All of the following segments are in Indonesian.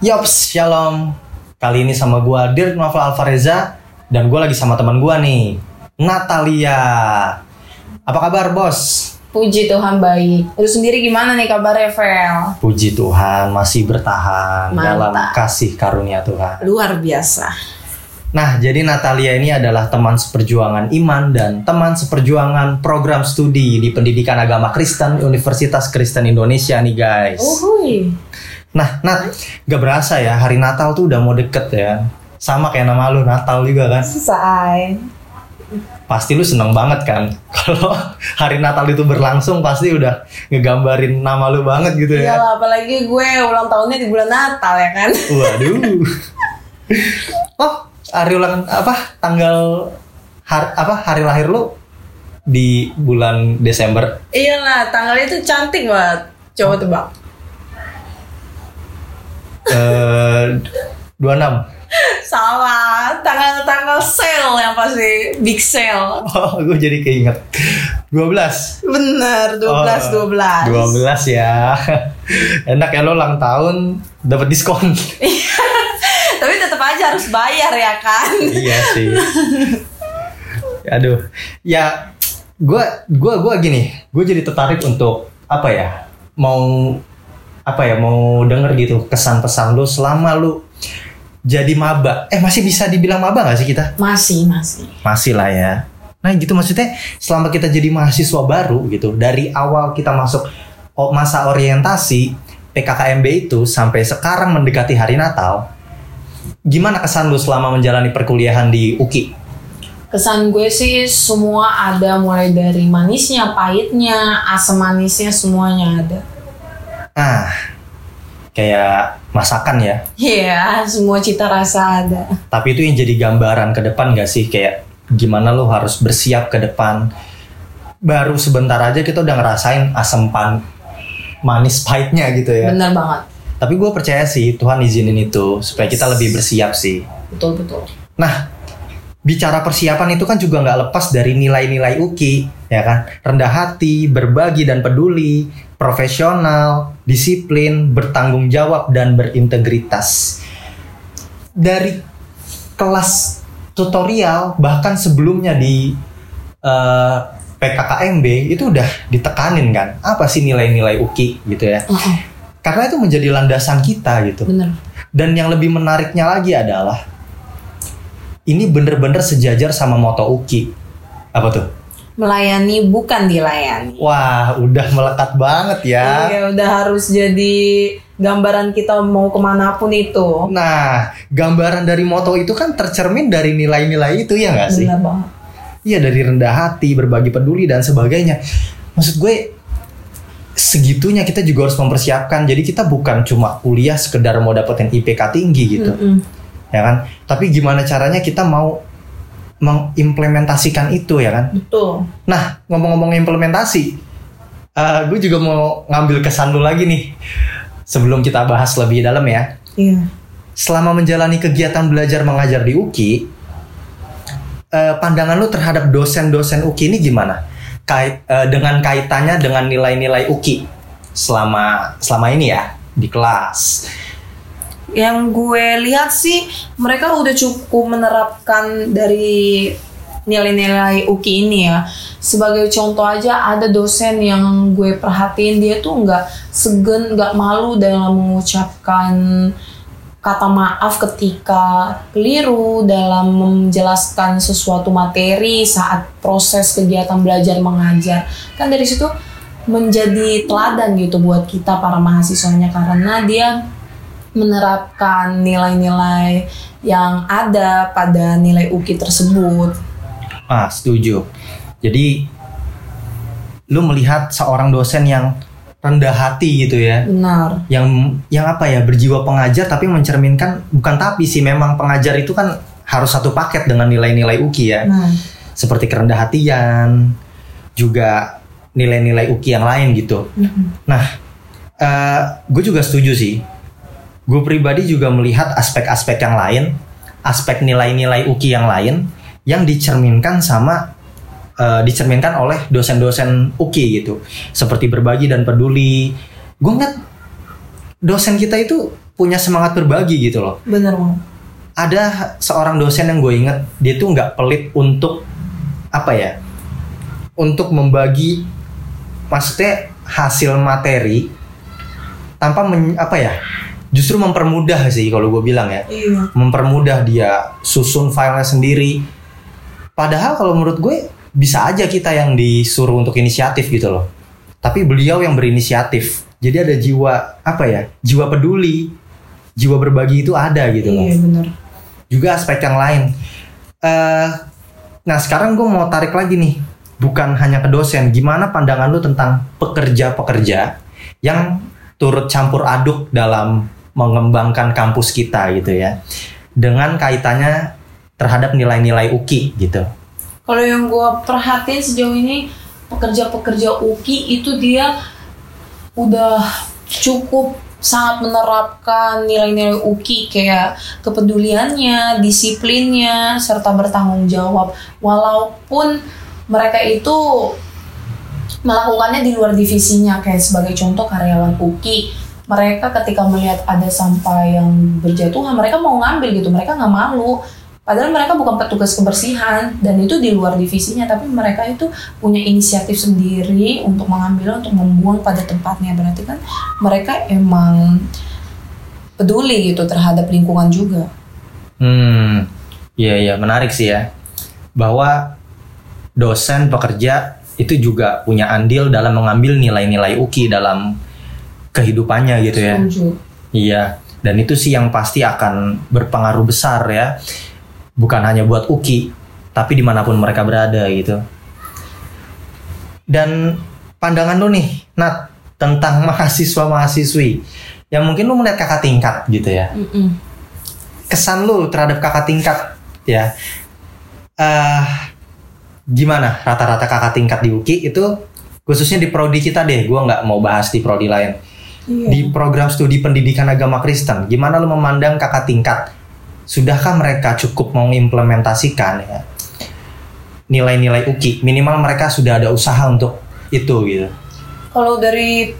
Yops, shalom. Kali ini sama gua Dirk Novel Alvareza dan gua lagi sama teman gua nih, Natalia. Apa kabar, Bos? Puji Tuhan baik. Lu sendiri gimana nih kabarnya, Vel? Puji Tuhan masih bertahan Mantap. dalam kasih karunia Tuhan. Luar biasa. Nah, jadi Natalia ini adalah teman seperjuangan iman dan teman seperjuangan program studi di Pendidikan Agama Kristen Universitas Kristen Indonesia nih, guys. Uhuy. Nah, Nat, gak berasa ya hari Natal tuh udah mau deket ya. Sama kayak nama lu Natal juga kan. Selesai. Pasti lu seneng banget kan. Kalau hari Natal itu berlangsung pasti udah ngegambarin nama lu banget gitu ya. Iyalah, apalagi gue ulang tahunnya di bulan Natal ya kan. Waduh. oh, hari ulang apa? Tanggal har, apa? Hari lahir lu di bulan Desember. Iyalah, tanggalnya itu cantik banget. Coba tebak. Eh 26. Salah, tanggal-tanggal sale yang pasti big sale. Oh, gue jadi keinget. 12. Bener, 12 Oh, 12. 12 ya. Enak ya lo ulang tahun dapat diskon. Tapi tetap aja harus bayar ya kan. iya sih. Aduh. Ya gua gua gua gini, gue jadi tertarik untuk apa ya? Mau apa ya? Mau denger gitu kesan pesan lu selama lu jadi maba. Eh masih bisa dibilang maba gak sih kita? Masih, masih. Masih lah ya. Nah gitu maksudnya selama kita jadi mahasiswa baru gitu dari awal kita masuk masa orientasi PKKMB itu sampai sekarang mendekati hari Natal. Gimana kesan lu selama menjalani perkuliahan di UKI? Kesan gue sih semua ada mulai dari manisnya, pahitnya, asam manisnya semuanya ada. Ah, kayak masakan ya. Iya, semua cita rasa ada. Tapi itu yang jadi gambaran ke depan gak sih? Kayak gimana lu harus bersiap ke depan. Baru sebentar aja kita udah ngerasain asam pan manis pahitnya gitu ya. Bener banget. Tapi gue percaya sih Tuhan izinin itu supaya kita lebih bersiap sih. Betul betul. Nah, bicara persiapan itu kan juga nggak lepas dari nilai-nilai UKI, ya kan? Rendah hati, berbagi dan peduli, profesional, disiplin, bertanggung jawab dan berintegritas. Dari kelas tutorial bahkan sebelumnya di eh, PKKMB itu udah ditekanin kan apa sih nilai-nilai UKI gitu ya Heeh, karena itu menjadi landasan kita gitu bener. dan yang lebih menariknya lagi adalah ini bener-bener sejajar sama moto UKI. Apa tuh? Melayani bukan dilayani. Wah, udah melekat banget ya. Iya, udah harus jadi gambaran kita mau ke mana pun itu. Nah, gambaran dari moto itu kan tercermin dari nilai-nilai itu ya nggak sih? Bener banget. Iya, dari rendah hati, berbagi peduli dan sebagainya. Maksud gue segitunya kita juga harus mempersiapkan. Jadi kita bukan cuma kuliah sekedar mau dapetin IPK tinggi gitu. Mm-mm. ya kan? Tapi gimana caranya kita mau mengimplementasikan itu ya kan? Betul. Nah, ngomong-ngomong implementasi, eh, gue juga mau ngambil kesan lu lagi nih sebelum kita bahas lebih dalam ya. Iya. Selama menjalani kegiatan belajar mengajar di UKI, eh, pandangan lu terhadap dosen-dosen UKI ini gimana? Kait eh, dengan kaitannya dengan nilai-nilai UKI selama selama ini ya di kelas. Yang gue lihat sih mereka udah cukup menerapkan dari nilai-nilai UKI ini ya. Sebagai contoh aja ada dosen yang gue perhatiin dia tuh nggak segen, nggak malu dalam mengucapkan kata maaf ketika keliru dalam menjelaskan sesuatu materi saat proses kegiatan belajar mengajar. Kan dari situ menjadi teladan gitu buat kita para mahasiswanya karena dia menerapkan nilai-nilai yang ada pada nilai UKI tersebut. Ah, setuju. Jadi lu melihat seorang dosen yang rendah hati gitu ya. Benar. Yang yang apa ya, berjiwa pengajar tapi mencerminkan bukan tapi sih memang pengajar itu kan harus satu paket dengan nilai-nilai UKI ya. Nah, Seperti kerendah hatian, juga nilai-nilai UKI yang lain gitu. mm-mm. Nah, eh gue juga setuju sih. Gue pribadi juga melihat aspek-aspek yang lain, aspek nilai-nilai UKI yang lain yang dicerminkan sama eh, dicerminkan oleh dosen-dosen UKI gitu, seperti berbagi dan peduli. Gue ngeliat dosen kita itu punya semangat berbagi gitu loh. Bener banget. Ada seorang dosen yang gue inget, dia tuh nggak pelit untuk apa ya? Untuk membagi, maksudnya hasil materi tanpa men- apa ya? Justru mempermudah sih kalau gue bilang ya Iya. mempermudah dia susun filenya sendiri. Padahal kalau menurut gue bisa aja kita yang disuruh untuk inisiatif gitu loh. Tapi beliau yang berinisiatif. Jadi ada jiwa apa ya? Jiwa peduli, jiwa berbagi itu ada gitu loh. Iya bener. Juga aspek yang lain. eh nah sekarang gue mau tarik lagi nih, bukan hanya ke dosen. Gimana pandangan lu tentang pekerja-pekerja yang turut campur aduk dalam mengembangkan kampus kita gitu ya, dengan kaitannya terhadap nilai-nilai UKI gitu. Kalau yang gue perhatiin sejauh ini pekerja-pekerja UKI itu dia udah cukup sangat menerapkan nilai-nilai UKI kayak kepeduliannya, disiplinnya, serta bertanggung jawab. Walaupun mereka itu melakukannya di luar divisinya kayak sebagai contoh karyawan UKI mereka ketika melihat ada sampah yang berjatuhan mereka mau ngambil gitu mereka nggak malu. Padahal mereka bukan petugas kebersihan dan itu di luar divisinya tapi mereka itu punya inisiatif sendiri untuk mengambil untuk membuang pada tempatnya. Berarti kan mereka emang peduli gitu terhadap lingkungan juga. Hmm, iya iya menarik sih ya, bahwa dosen pekerja itu juga punya andil dalam mengambil nilai-nilai UKI dalam kehidupannya gitu ya. Setuju. Iya, dan itu sih yang pasti akan berpengaruh besar ya. Bukan hanya buat UKI, tapi di mana pun mereka berada gitu. Dan pandangan lu nih, Nat, tentang mahasiswa-mahasiswi yang mungkin lu melihat kakak tingkat gitu ya. Mm-mm. Kesan lu terhadap kakak tingkat ya. eh gimana rata-rata kakak tingkat di UKI itu khususnya di prodi kita deh, gua nggak mau bahas di prodi lain Iya. di program studi pendidikan agama Kristen, gimana lu memandang kakak tingkat? Sudahkah mereka cukup mengimplementasikan ya nilai-nilai UKI? Minimal mereka sudah ada usaha untuk itu gitu. Kalau dari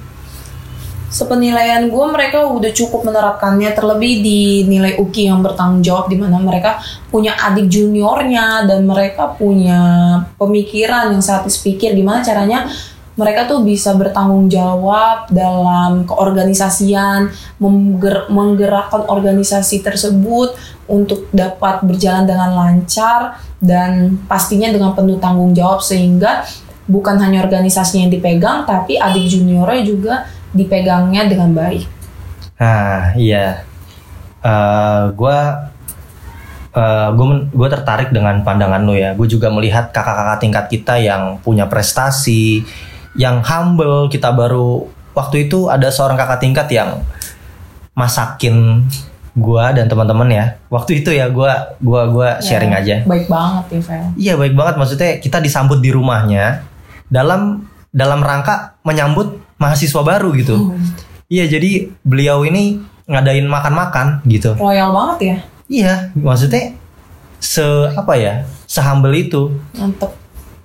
sepenilaian gue mereka udah cukup menerapkannya terlebih di nilai UKI yang bertanggung jawab di mana mereka punya adik juniornya dan mereka punya pemikiran yang sangat pikir gimana caranya mereka tuh bisa bertanggung jawab dalam keorganisasian mengger- menggerakkan organisasi tersebut untuk dapat berjalan dengan lancar dan pastinya dengan penuh tanggung jawab sehingga bukan hanya organisasinya yang dipegang tapi adik juniornya juga dipegangnya dengan baik. Nah, iya. Eh gua gue gue tertarik dengan pandangan lo ya. Gue juga melihat kakak-kakak tingkat kita yang punya prestasi, yang humble. Kita baru waktu itu ada seorang kakak tingkat yang masakin gua dan teman-teman ya. Waktu itu ya gua gua gua sharing Ya, aja. Baik banget ya, Vel. Iya baik banget maksudnya kita disambut di rumahnya dalam dalam rangka menyambut mahasiswa baru gitu. Hmm. Iya jadi beliau ini ngadain makan-makan gitu. Royal banget ya. Iya maksudnya se apa ya sehumble itu Mantep.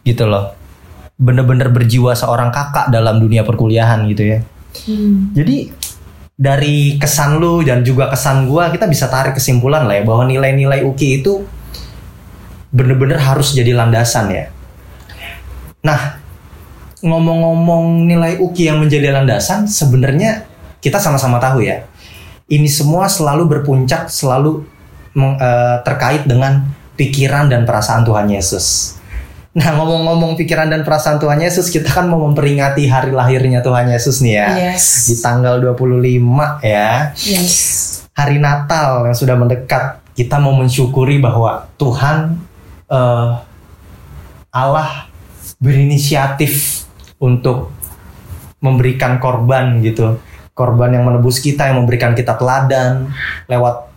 gitu loh. Bener-bener berjiwa seorang kakak dalam dunia perkuliahan gitu ya. Hmm. Jadi dari kesan lu dan juga kesan gua kita bisa tarik kesimpulan lah ya bahwa nilai-nilai UKI itu bener-bener harus jadi landasan ya. Nah, ngomong-ngomong nilai UKI yang menjadi landasan sebenarnya kita sama-sama tahu ya. Ini semua selalu berpuncak selalu meng- eh, terkait dengan pikiran dan perasaan Tuhan Yesus. Nah, ngomong-ngomong pikiran dan perasaan Tuhan Yesus, kita kan mau memperingati hari lahirnya Tuhan Yesus nih ya Yes. di tanggal 25 ya Yes. hari Natal yang sudah mendekat kita mau mensyukuri bahwa Tuhan eh, Allah berinisiatif untuk memberikan korban gitu korban yang menebus kita yang memberikan kita teladan lewat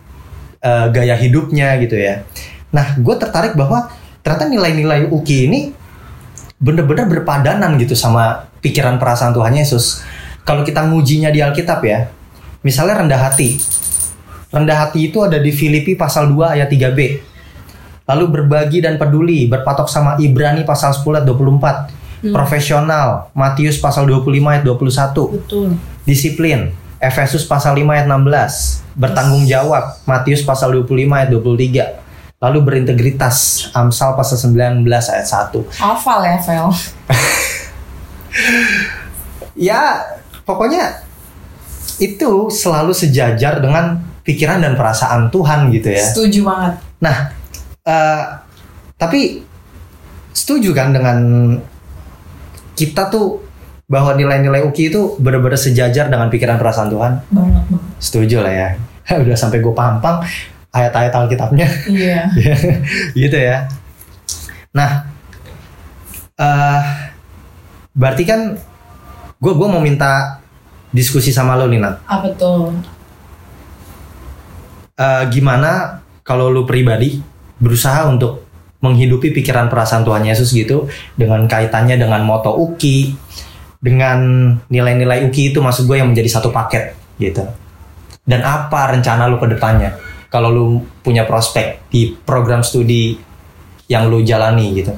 eh, gaya hidupnya gitu ya nah gue tertarik bahwa ternyata nilai-nilai UKI ini bener-bener berpadanan gitu sama pikiran perasaan Tuhan Yesus. Kalau kita ngujinya di Alkitab ya, misalnya rendah hati. Rendah hati itu ada di Filipi pasal 2 ayat 3b. Lalu berbagi dan peduli, berpatok sama Ibrani pasal 10 ayat 24. Profesional, Matius pasal 25 ayat 21. Betul. Disiplin, Efesus pasal 5 ayat 16, bertanggung jawab. Matius pasal 25 ayat 23. Lalu berintegritas. Amsal pasal 19 ayat 1. Hafal ya, Vel. Ya, pokoknya itu selalu sejajar dengan pikiran dan perasaan Tuhan gitu ya. Setuju banget. Nah, eh, tapi setuju kan dengan kita tuh bahwa nilai-nilai UKI itu benar-benar sejajar dengan pikiran perasaan Tuhan? Banget, banget. Setuju lah ya. Udah sampai gue pampang ayat-ayat Alkitabnya Iya. gitu ya. Nah, eh berarti kan gue gua mau minta diskusi sama lo nih Nat. Apa tuh? Eh, gimana kalau lu pribadi berusaha untuk menghidupi pikiran perasaan Tuhan Yesus gitu dengan kaitannya dengan moto UKI dengan nilai-nilai UKI itu maksud gue yang menjadi satu paket gitu dan apa rencana lu ke depannya kalau lu punya prospek di program studi yang lu jalani gitu.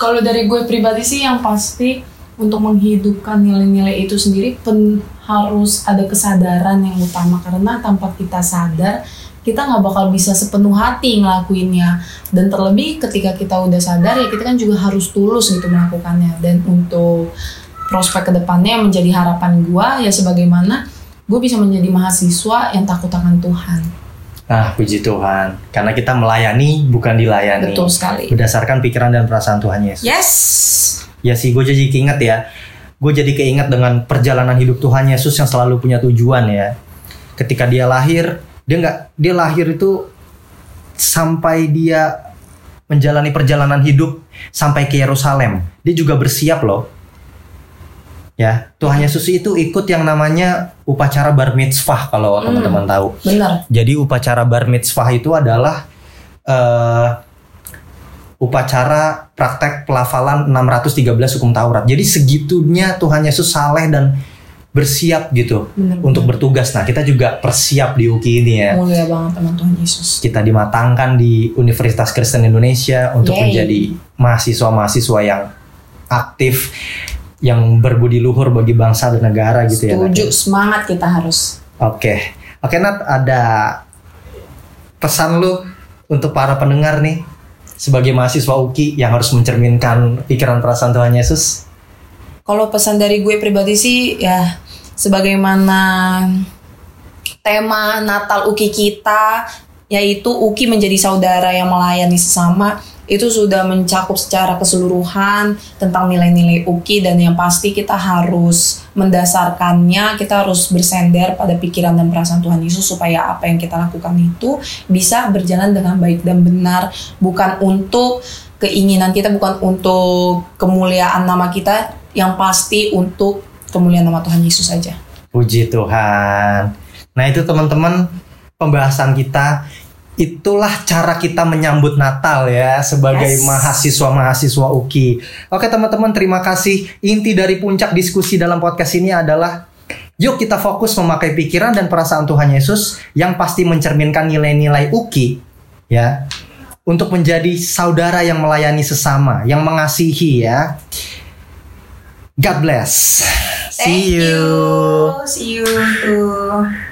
Kalau dari gue pribadi sih yang pasti untuk menghidupkan nilai-nilai itu sendiri pen, harus ada kesadaran yang utama. Karena tanpa kita sadar kita nggak bakal bisa sepenuh hati ngelakuinnya. Dan terlebih ketika kita udah sadar ya kita kan juga harus tulus gitu melakukannya. Dan untuk prospek ke depannya menjadi harapan gue ya sebagaimana gue bisa menjadi mahasiswa yang takut akan Tuhan nah puji Tuhan karena kita melayani bukan dilayani betul sekali berdasarkan pikiran dan perasaan Tuhan Yesus yes Ya sih, gue jadi keinget ya. Gue jadi keinget dengan perjalanan hidup Tuhan Yesus yang selalu punya tujuan ya. Ketika dia lahir, dia nggak dia lahir itu sampai dia menjalani perjalanan hidup sampai ke Yerusalem. Dia juga bersiap loh. Ya, Tuhan Yesus itu ikut yang namanya upacara bar mitzvah kalau teman-teman tahu. benar Jadi upacara bar mitzvah itu adalah eh, upacara praktek pelafalan 613 hukum Taurat. Jadi segitunya Tuhan Yesus saleh dan bersiap gitu Benar, untuk bertugas. Nah, kita juga persiap di UKI ini ya. mulia banget teman Tuhan Yesus Kita dimatangkan di Universitas Kristen Indonesia untuk Yeay. menjadi mahasiswa-mahasiswa yang aktif yang berbudi luhur bagi bangsa dan negara gitu ya. Nat. Setuju, semangat kita harus. Oke. Oke Nat, ada pesan lu untuk para pendengar nih sebagai mahasiswa UKI yang harus mencerminkan pikiran perasaan Tuhan Yesus? Kalau pesan dari gue pribadi sih ya sebagaimana tema Natal UKI kita yaitu UKI menjadi saudara yang melayani sesama itu sudah mencakup secara keseluruhan tentang nilai-nilai UKI dan yang pasti kita harus mendasarkannya kita harus bersender pada pikiran dan perasaan Tuhan Yesus supaya apa yang kita lakukan itu bisa berjalan dengan baik dan benar bukan untuk keinginan kita bukan untuk kemuliaan nama kita yang pasti untuk kemuliaan nama Tuhan Yesus saja. Puji Tuhan. Nah itu teman-teman pembahasan kita. Itulah cara kita menyambut Natal ya sebagai Yes. mahasiswa-mahasiswa UKI. Oke teman-teman terima kasih. Inti dari puncak diskusi dalam podcast ini adalah Yuk kita fokus memakai pikiran dan perasaan Tuhan Yesus yang pasti mencerminkan nilai-nilai UKI ya untuk menjadi saudara yang melayani sesama, yang mengasihi ya. God bless. See Thank you. See you.